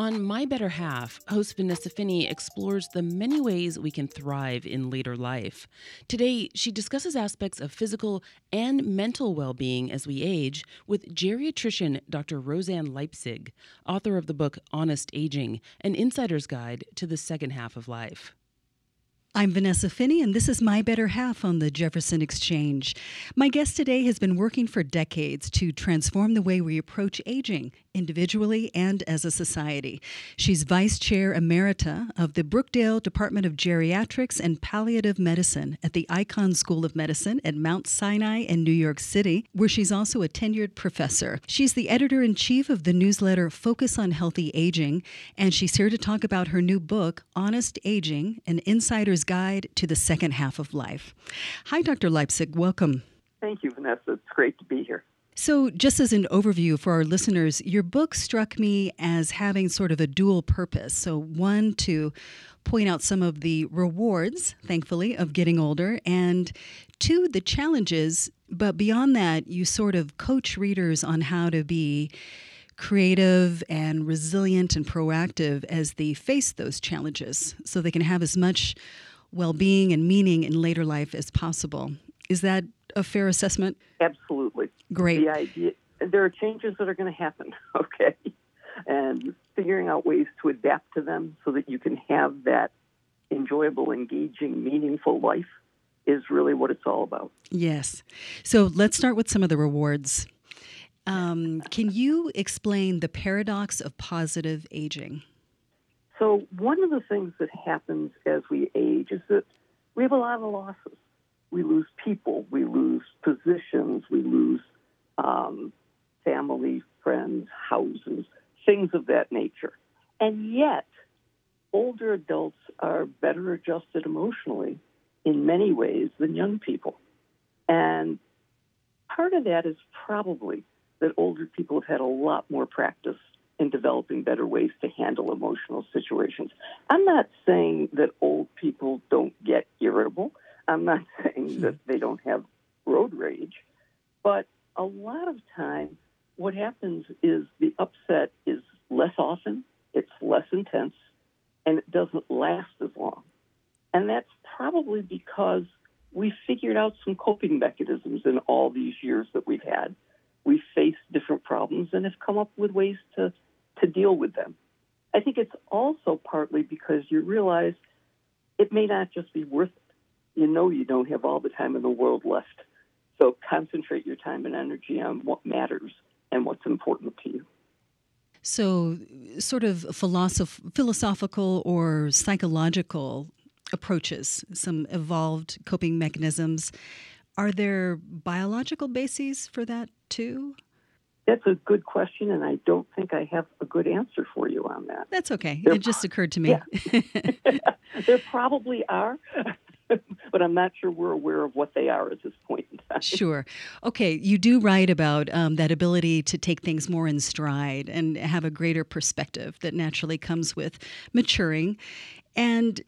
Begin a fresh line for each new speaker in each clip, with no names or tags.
On My Better Half, host Vanessa Finney explores the many ways we can thrive in later life. Today, she discusses aspects of physical and mental well being as we age with geriatrician Dr. Rosanne Leipzig, author of the book Honest Aging An Insider's Guide to the Second Half of Life.
I'm Vanessa Finney, and this is My Better Half on the Jefferson Exchange. My guest today has been working for decades to transform the way we approach aging, individually and as a society. She's Vice Chair Emerita of the Brookdale Department of Geriatrics and Palliative Medicine at the Icahn School of Medicine at Mount Sinai in New York City, where she's also a tenured professor. She's the editor in chief of the newsletter Focus on Healthy Aging, and she's here to talk about her new book, Honest Aging An Insider's Guide to the Second Half of Life. Hi, Dr. Leipzig. Welcome.
Thank you, Vanessa. It's great to be here.
So, just as an overview for our listeners, your book struck me as having sort of a dual purpose. So, one, to point out some of the rewards, thankfully, of getting older, and two, the challenges. But beyond that, you sort of coach readers on how to be creative and resilient and proactive as they face those challenges so they can have as much well being and meaning in later life as possible. Is that a fair assessment?
Absolutely.
Great.
The idea there are changes that are going to happen, okay? And figuring out ways to adapt to them so that you can have that enjoyable, engaging, meaningful life is really what it's all about.
Yes. So let's start with some of the rewards. Um, can you explain the paradox of positive aging?
So, one of the things that happens as we age is that we have a lot of losses. We lose people, we lose positions, we lose um, family, friends, houses, things of that nature. And yet, older adults are better adjusted emotionally in many ways than young people. And part of that is probably that older people have had a lot more practice in developing better ways to handle emotional situations. I'm not saying that old people don't get irritable. I'm not saying hmm. that they don't have road rage. But a lot of time, what happens is the upset is less often, it's less intense, and it doesn't last as long. And that's probably because we figured out some coping mechanisms in all these years that we've had. We've faced different problems and have come up with ways to to deal with them. I think it's also partly because you realize it may not just be worth it. You know you don't have all the time in the world left. So concentrate your time and energy on what matters and what's important to you.
So, sort of philosoph- philosophical or psychological approaches, some evolved coping mechanisms. Are there biological bases for that too?
That's a good question, and I don't think I have a good answer for you on that.
That's okay. There, it just occurred to me.
Yeah. there probably are, but I'm not sure we're aware of what they are at this point in time.
Sure. Okay, you do write about um, that ability to take things more in stride and have a greater perspective that naturally comes with maturing. And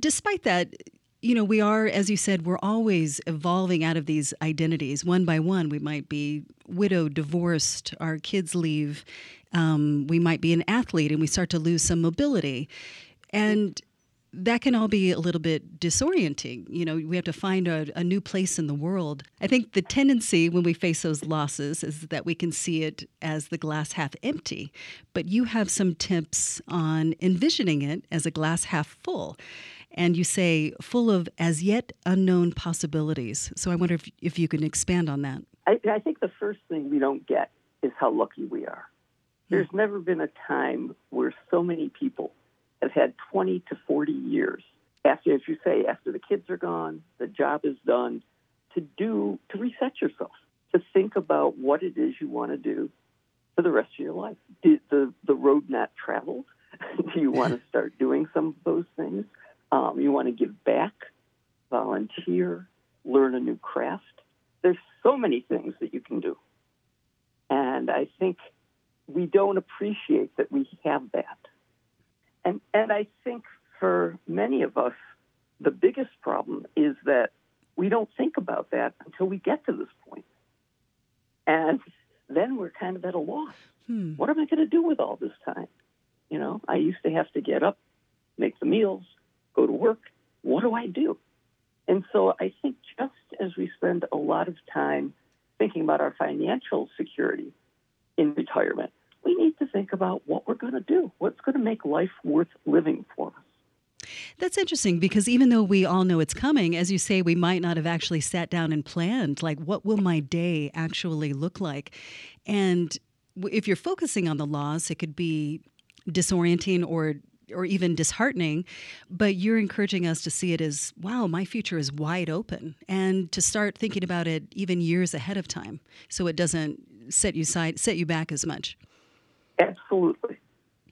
despite that, you know, we are, as you said, we're always evolving out of these identities. One by one, we might be widowed, divorced, our kids leave, um, we might be an athlete and we start to lose some mobility. And that can all be a little bit disorienting. You know, we have to find a, a, new place in the world. I think the tendency when we face those losses is that we can see it as the glass half empty. But you have some tips on envisioning it as a glass half full and you say full of as yet unknown possibilities. So I wonder if, if you can expand on that.
I, I think the first thing we don't get is how lucky we are. There's hmm. never been a time where so many people have had 20 to 40 years after, as you say, after the kids are gone, the job is done, to do, to reset yourself, to think about what it is you want to do for the rest of your life. Did the, the road not traveled? do you want to start doing some of those things? Um, you want to give back, volunteer, learn a new craft. There's so many things that you can do. And I think we don't appreciate that we have that. And, and I think for many of us, the biggest problem is that we don't think about that until we get to this point. And then we're kind of at a loss. Hmm. What am I going to do with all this time? You know, I used to have to get up, make the meals, go to work. What do I do? And so I think just as we spend a lot of time thinking about our financial security in retirement, we need to think about what we're going to do, what's going to make life worth living for us.
That's interesting because even though we all know it's coming, as you say, we might not have actually sat down and planned, like, what will my day actually look like? And if you're focusing on the loss, it could be disorienting or or even disheartening, but you're encouraging us to see it as, wow, my future is wide open, and to start thinking about it even years ahead of time, so it doesn't set you side set you back as much.
Absolutely.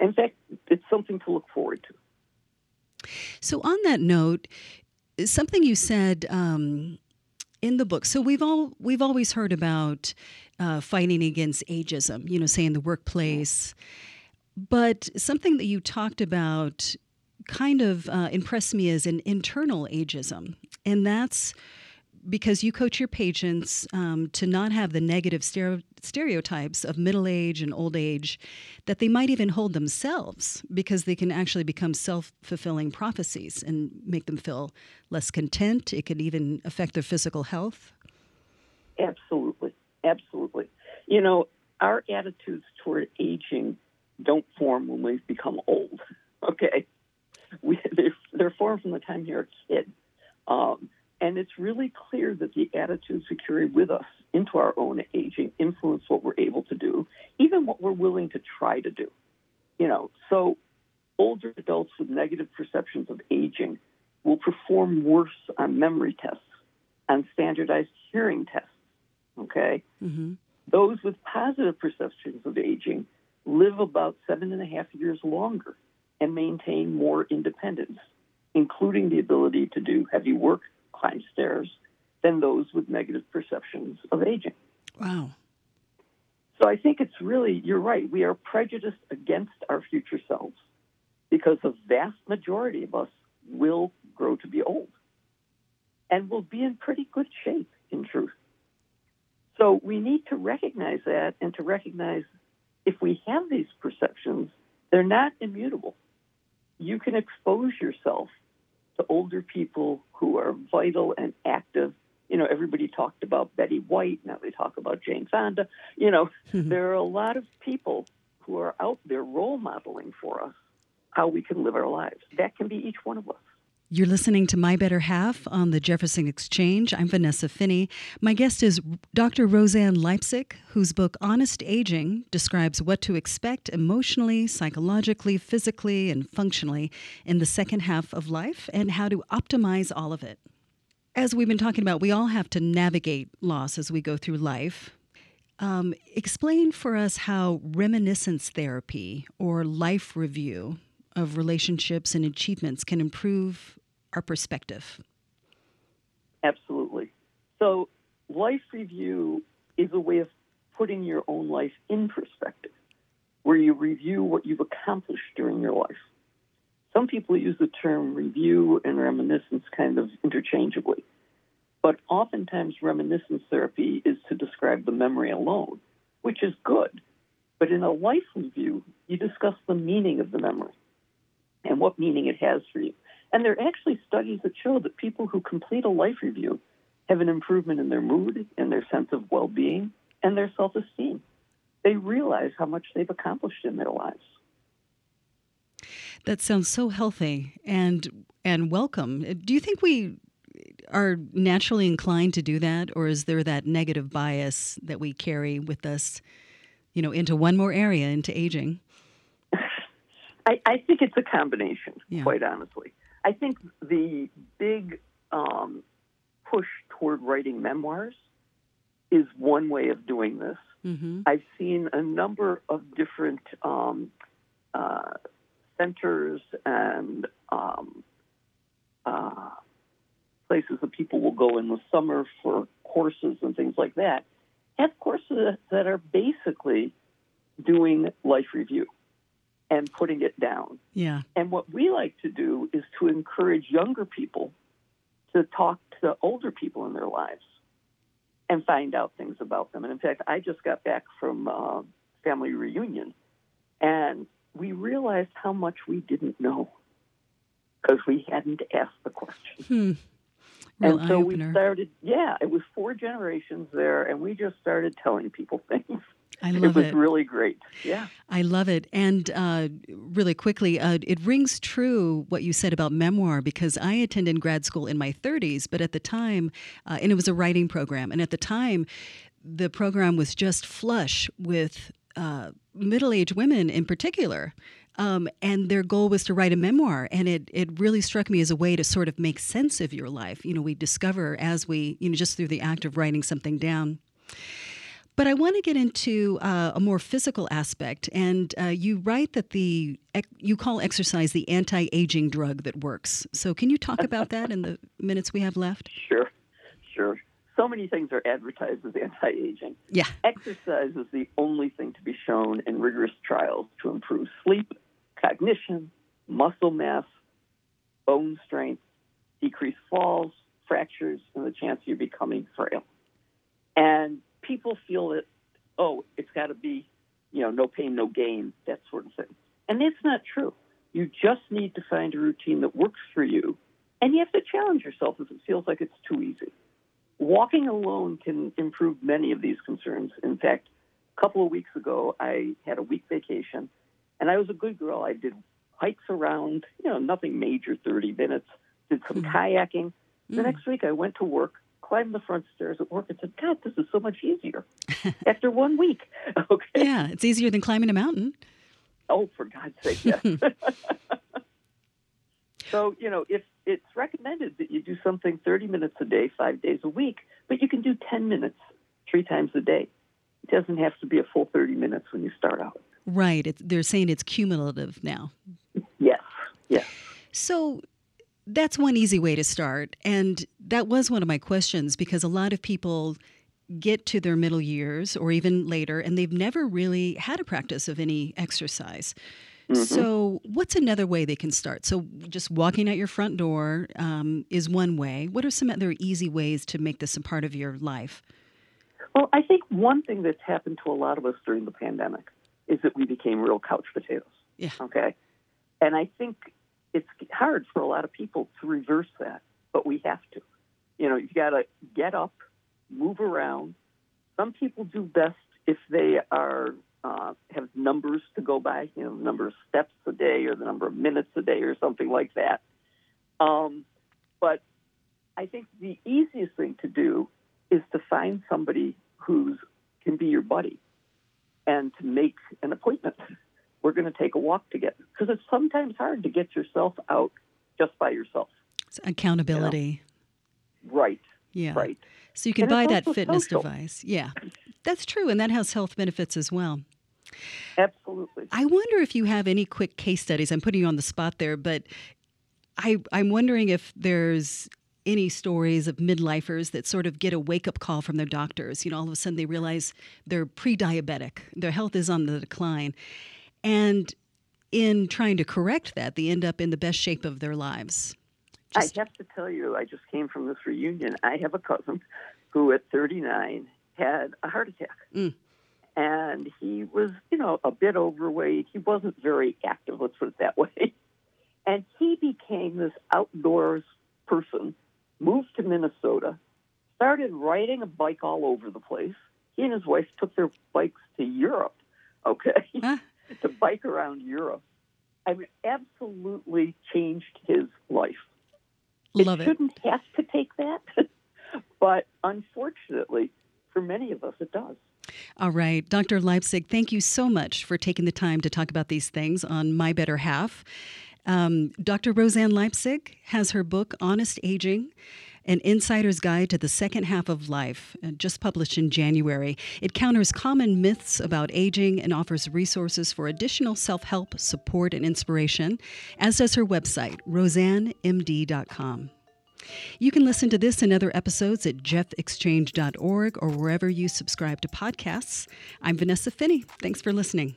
In fact, it's something to look forward to.
So, on that note, something you said um, in the book. So we've all we've always heard about uh, fighting against ageism. You know, say in the workplace. But something that you talked about kind of uh, impressed me as an internal ageism, and that's because you coach your patients um, to not have the negative stereotypes of middle age and old age that they might even hold themselves because they can actually become self fulfilling prophecies and make them feel less content. It could even affect their physical health.
Absolutely. Absolutely. You know, our attitudes toward aging don't form when we become old. Okay, we, they're, they're formed from the time you're a kid, um, and it's really clear that the attitudes we carry with us into our own aging influence what we're able to do, even what we're willing to try to do. You know, so older adults with negative perceptions of aging will perform worse on memory tests, on standardized hearing tests. Okay, mm-hmm. those with positive perceptions of aging live about seven and a half years longer and maintain more independence, including the ability to do heavy work, climb stairs, than those with negative perceptions of aging.
Wow.
So I think it's really, you're right, we are prejudiced against our future selves because the vast majority of us will grow to be old and will be in pretty good shape, in truth. So we need to recognize that and to recognize if we have these perceptions, they're not immutable. You can expose yourself to older people who are vital and active. You know, everybody talked about Betty White. Now they talk about Jane Fonda. You know, mm-hmm. there are a lot of people who are out there role modeling for us how we can live our lives. That can be each one of us.
You're listening to My Better Half on the Jefferson Exchange. I'm Vanessa Finney. My guest is Dr. Rosanne Leipzig, whose book Honest Aging describes what to expect emotionally, psychologically, physically, and functionally in the second half of life and how to optimize all of it. As we've been talking about, we all have to navigate loss as we go through life. Um, explain for us how reminiscence therapy or life review of relationships and achievements can improve our perspective?
Absolutely. So, life review is a way of putting your own life in perspective, where you review what you've accomplished during your life. Some people use the term review and reminiscence kind of interchangeably, but oftentimes reminiscence therapy is to describe the memory alone, which is good. But in a life review, you discuss the meaning of the memory and what meaning it has for you. And there are actually studies that show that people who complete a life review have an improvement in their mood, in their sense of well being, and their self esteem. They realize how much they've accomplished in their lives.
That sounds so healthy and and welcome. Do you think we are naturally inclined to do that, or is there that negative bias that we carry with us, you know, into one more area, into aging?
I, I think it's a combination, yeah. quite honestly. I think the big um, push toward writing memoirs is one way of doing this. Mm-hmm. I've seen a number of different um, uh, centers and um, uh, places that people will go in the summer for courses and things like that have courses that are basically doing life review and putting it down.
Yeah.
And what we like to do is to encourage younger people to talk to older people in their lives and find out things about them. And in fact, I just got back from uh, family reunion, and we realized how much we didn't know because we hadn't asked the question.
Hmm. Real
and so we started, yeah, it was four generations there, and we just started telling people things.
I love it
was
it.
really great. Yeah.
I love it. And uh, really quickly, uh, it rings true what you said about memoir because I attended grad school in my 30s, but at the time, uh, and it was a writing program, and at the time, the program was just flush with uh, middle aged women in particular. Um, and their goal was to write a memoir. And it, it really struck me as a way to sort of make sense of your life. You know, we discover as we, you know, just through the act of writing something down. But I want to get into uh, a more physical aspect, and uh, you write that the you call exercise the anti-aging drug that works. So, can you talk about that in the minutes we have left?
Sure, sure. So many things are advertised as anti aging.
Yeah.
Exercise is the only thing to be shown in rigorous trials to improve sleep, cognition, muscle mass, bone strength, decrease falls, fractures, and the chance of you becoming frail. And people feel that, oh, it's got to be, you know, no pain, no gain, that sort of thing. And that's not true. You just need to find a routine that works for you, and you have to challenge yourself if it feels like it's too easy. Walking alone can improve many of these concerns. In fact, a couple of weeks ago, I had a week vacation, and I was a good girl. I did hikes around, you know, nothing major, 30 minutes, did some hmm. kayaking. The hmm. next week, I went to work, climbed the front stairs at work, and said, God, this is so much easier after one week. Okay.
Yeah, it's easier than climbing a mountain.
Oh, for God's sake, yes. so, you know, if it's recommended that you do something 30 minutes a day, five days a week, but you can do 10 minutes three times a day. It doesn't have to be a full 30 minutes when you start out.
Right. It's, they're saying it's cumulative now.
Yes, yes.
So that's one easy way to start. And that was one of my questions because a lot of people get to their middle years or even later and they've never really had a practice of any exercise. So, what's another way they can start? So, just walking out your front door um, is one way. What are some other easy ways to make this a part of your life?
Well, I think one thing that's happened to a lot of us during the pandemic is that we became real couch potatoes.
Yeah.
Okay. And I think it's hard for a lot of people to reverse that, but we have to. You know, you got to get up, move around. Some people do best if they are uh, have numbers to go by, you know, the number of steps a day or the number of minutes a day or something like that. Um, but I think the easiest thing to do is to find somebody who's can be your buddy and to make an appointment. We're going to take a walk together because it's sometimes hard to get yourself out just by yourself.
It's accountability.
Right.
Yeah.
Right.
So you can
And
buy that fitness
social.
device. Yeah. That's true. And that has health benefits as well.
Absolutely.
I wonder if you have any quick case studies. I'm putting you on the spot there, but I, I'm wondering if there's any stories of midlifers that sort of get a wake up call from their doctors. You know, all of a sudden they realize they're pre diabetic, their health is on the decline. And in trying to correct that, they end up in the best shape of their lives. Just-
I have to tell you, I just came from this reunion. I have a cousin who, at 39, had a heart attack.
Mm.
And he was, you know, a bit overweight. He wasn't very active, let's put it that way. And he became this outdoors person, moved to Minnesota, started riding a bike all over the place. He and his wife took their bikes to Europe, okay,
Huh?
to bike around Europe. I mean, absolutely changed his life
Love
it
it.
shouldn't have to take that, but unfortunately, for many of us, it does.
All right. Dr. Leipzig, thank you so much for taking the time to talk about these things on My Better Half. Um, Dr. Rosanne Leipzig has her book, Honest Aging. An Insider's Guide to the Second Half of Life, uh, just published in January. It counters common myths about aging and offers resources for additional self help, support, and inspiration, as does her website, roseannemd.com. You can listen to this and other episodes at jeffexchange.org or wherever you subscribe to podcasts. I'm Vanessa Finney. Thanks for listening.